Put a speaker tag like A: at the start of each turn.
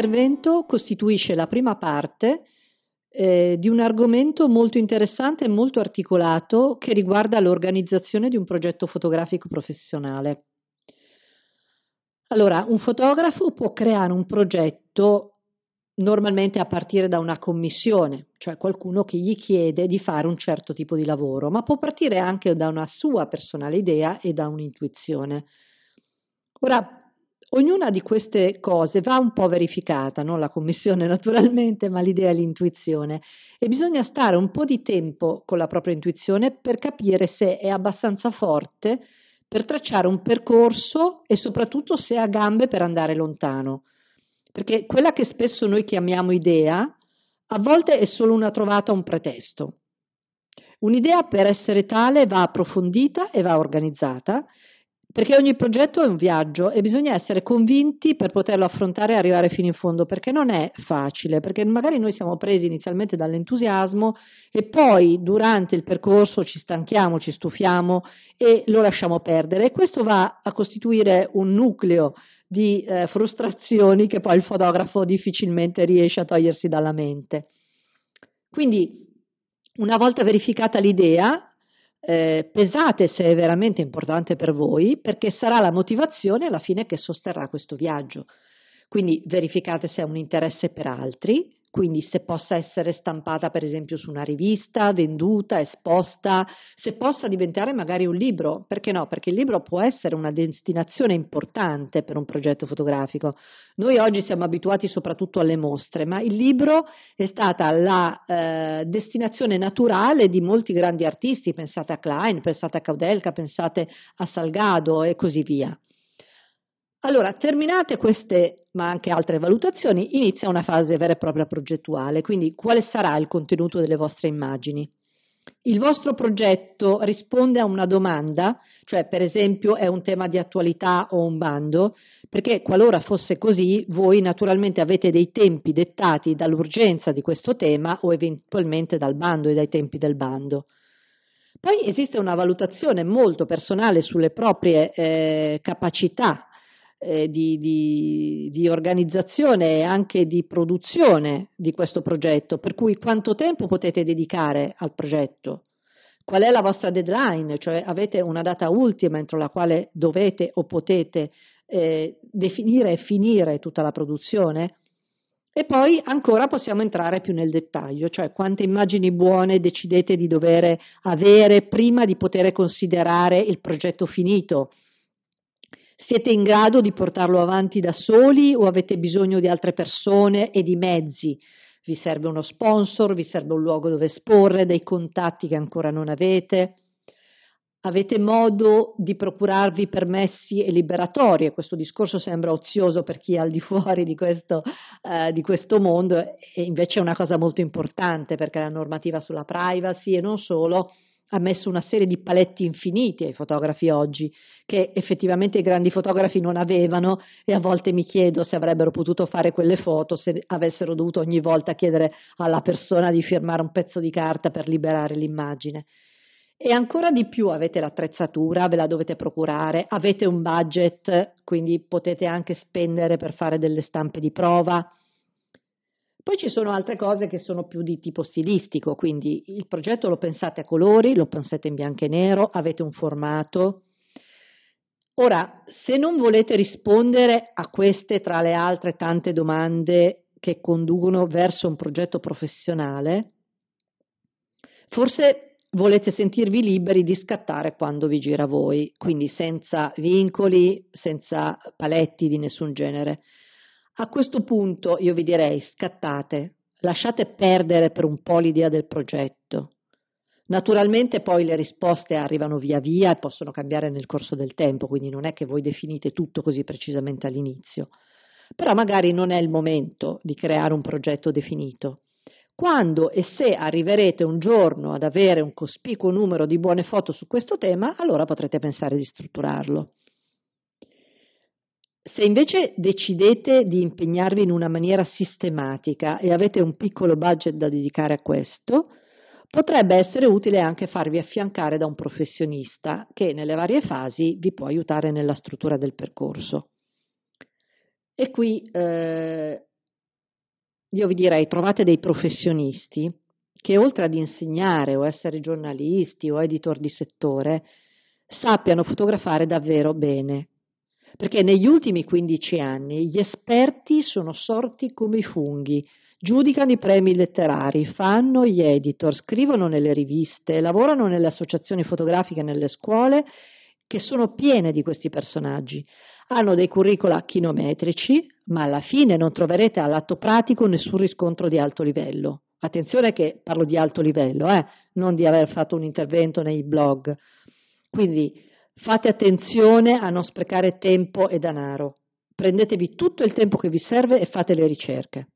A: intervento costituisce la prima parte eh, di un argomento molto interessante e molto articolato che riguarda l'organizzazione di un progetto fotografico professionale. Allora, un fotografo può creare un progetto normalmente a partire da una commissione, cioè qualcuno che gli chiede di fare un certo tipo di lavoro, ma può partire anche da una sua personale idea e da un'intuizione. Ora, Ognuna di queste cose va un po' verificata, non la commissione naturalmente, ma l'idea e l'intuizione. E bisogna stare un po' di tempo con la propria intuizione per capire se è abbastanza forte per tracciare un percorso e soprattutto se ha gambe per andare lontano. Perché quella che spesso noi chiamiamo idea, a volte è solo una trovata, un pretesto. Un'idea per essere tale va approfondita e va organizzata perché ogni progetto è un viaggio e bisogna essere convinti per poterlo affrontare e arrivare fino in fondo, perché non è facile, perché magari noi siamo presi inizialmente dall'entusiasmo e poi durante il percorso ci stanchiamo, ci stufiamo e lo lasciamo perdere e questo va a costituire un nucleo di eh, frustrazioni che poi il fotografo difficilmente riesce a togliersi dalla mente. Quindi, una volta verificata l'idea, eh, pesate se è veramente importante per voi, perché sarà la motivazione alla fine che sosterrà questo viaggio. Quindi verificate se è un interesse per altri, quindi se possa essere stampata per esempio su una rivista, venduta, esposta, se possa diventare magari un libro, perché no? Perché il libro può essere una destinazione importante per un progetto fotografico. Noi oggi siamo abituati soprattutto alle mostre, ma il libro è stata la eh, destinazione naturale di molti grandi artisti, pensate a Klein, pensate a Kaudelka, pensate a Salgado e così via. Allora, terminate queste, ma anche altre valutazioni, inizia una fase vera e propria progettuale, quindi quale sarà il contenuto delle vostre immagini? Il vostro progetto risponde a una domanda, cioè per esempio è un tema di attualità o un bando, perché qualora fosse così, voi naturalmente avete dei tempi dettati dall'urgenza di questo tema o eventualmente dal bando e dai tempi del bando. Poi esiste una valutazione molto personale sulle proprie eh, capacità eh, di, di, di, organizzazione e anche di produzione di questo progetto, per cui quanto tempo potete dedicare al progetto? Qual è la vostra deadline? Cioè avete una data ultima entro la quale dovete o potete eh, definire e finire tutta la produzione? E poi ancora possiamo entrare più nel dettaglio, cioè quante immagini buone decidete di dover avere prima di poter considerare il progetto finito siete in grado di portarlo avanti da soli o avete bisogno di altre persone e di mezzi? Vi serve uno sponsor, vi serve un luogo dove esporre, dei contatti che ancora non avete? Avete modo di procurarvi permessi e liberatorie? Questo discorso sembra ozioso per chi è al di fuori di questo, eh, di questo mondo e invece è una cosa molto importante perché la normativa sulla privacy e non solo ha messo una serie di paletti infiniti ai fotografi oggi, che effettivamente i grandi fotografi non avevano e a volte mi chiedo se avrebbero potuto fare quelle foto se avessero dovuto ogni volta chiedere alla persona di firmare un pezzo di carta per liberare l'immagine. E ancora di più avete l'attrezzatura, ve la dovete procurare, avete un budget, quindi potete anche spendere per fare delle stampe di prova, poi ci sono altre cose che sono più di tipo stilistico, quindi il progetto lo pensate a colori, lo pensate in bianco e nero, avete un formato. Ora, se non volete rispondere a queste tra le altre tante domande che conducono verso un progetto professionale, forse volete sentirvi liberi di scattare quando vi gira voi, quindi senza vincoli, senza paletti di nessun genere. A questo punto io vi direi scattate, lasciate perdere per un po' l'idea del progetto. Naturalmente poi le risposte arrivano via via e possono cambiare nel corso del tempo, quindi non è che voi definite tutto così precisamente all'inizio. Però magari non è il momento di creare un progetto definito. Quando e se arriverete un giorno ad avere un cospicuo numero di buone foto su questo tema, allora potrete pensare di strutturarlo. Se invece decidete di impegnarvi in una maniera sistematica e avete un piccolo budget da dedicare a questo, potrebbe essere utile anche farvi affiancare da un professionista che nelle varie fasi vi può aiutare nella struttura del percorso. E qui eh, io vi direi trovate dei professionisti che oltre ad insegnare o essere giornalisti o editor di settore, sappiano fotografare davvero bene. Perché negli ultimi 15 anni gli esperti sono sorti come i funghi, giudicano i premi letterari, fanno gli editor, scrivono nelle riviste, lavorano nelle associazioni fotografiche nelle scuole che sono piene di questi personaggi. Hanno dei curricula chilometrici, ma alla fine non troverete all'atto pratico nessun riscontro di alto livello. Attenzione che parlo di alto livello, eh? non di aver fatto un intervento nei blog. Quindi fate attenzione a non sprecare tempo e denaro. Prendetevi tutto il tempo che vi serve e fate le ricerche.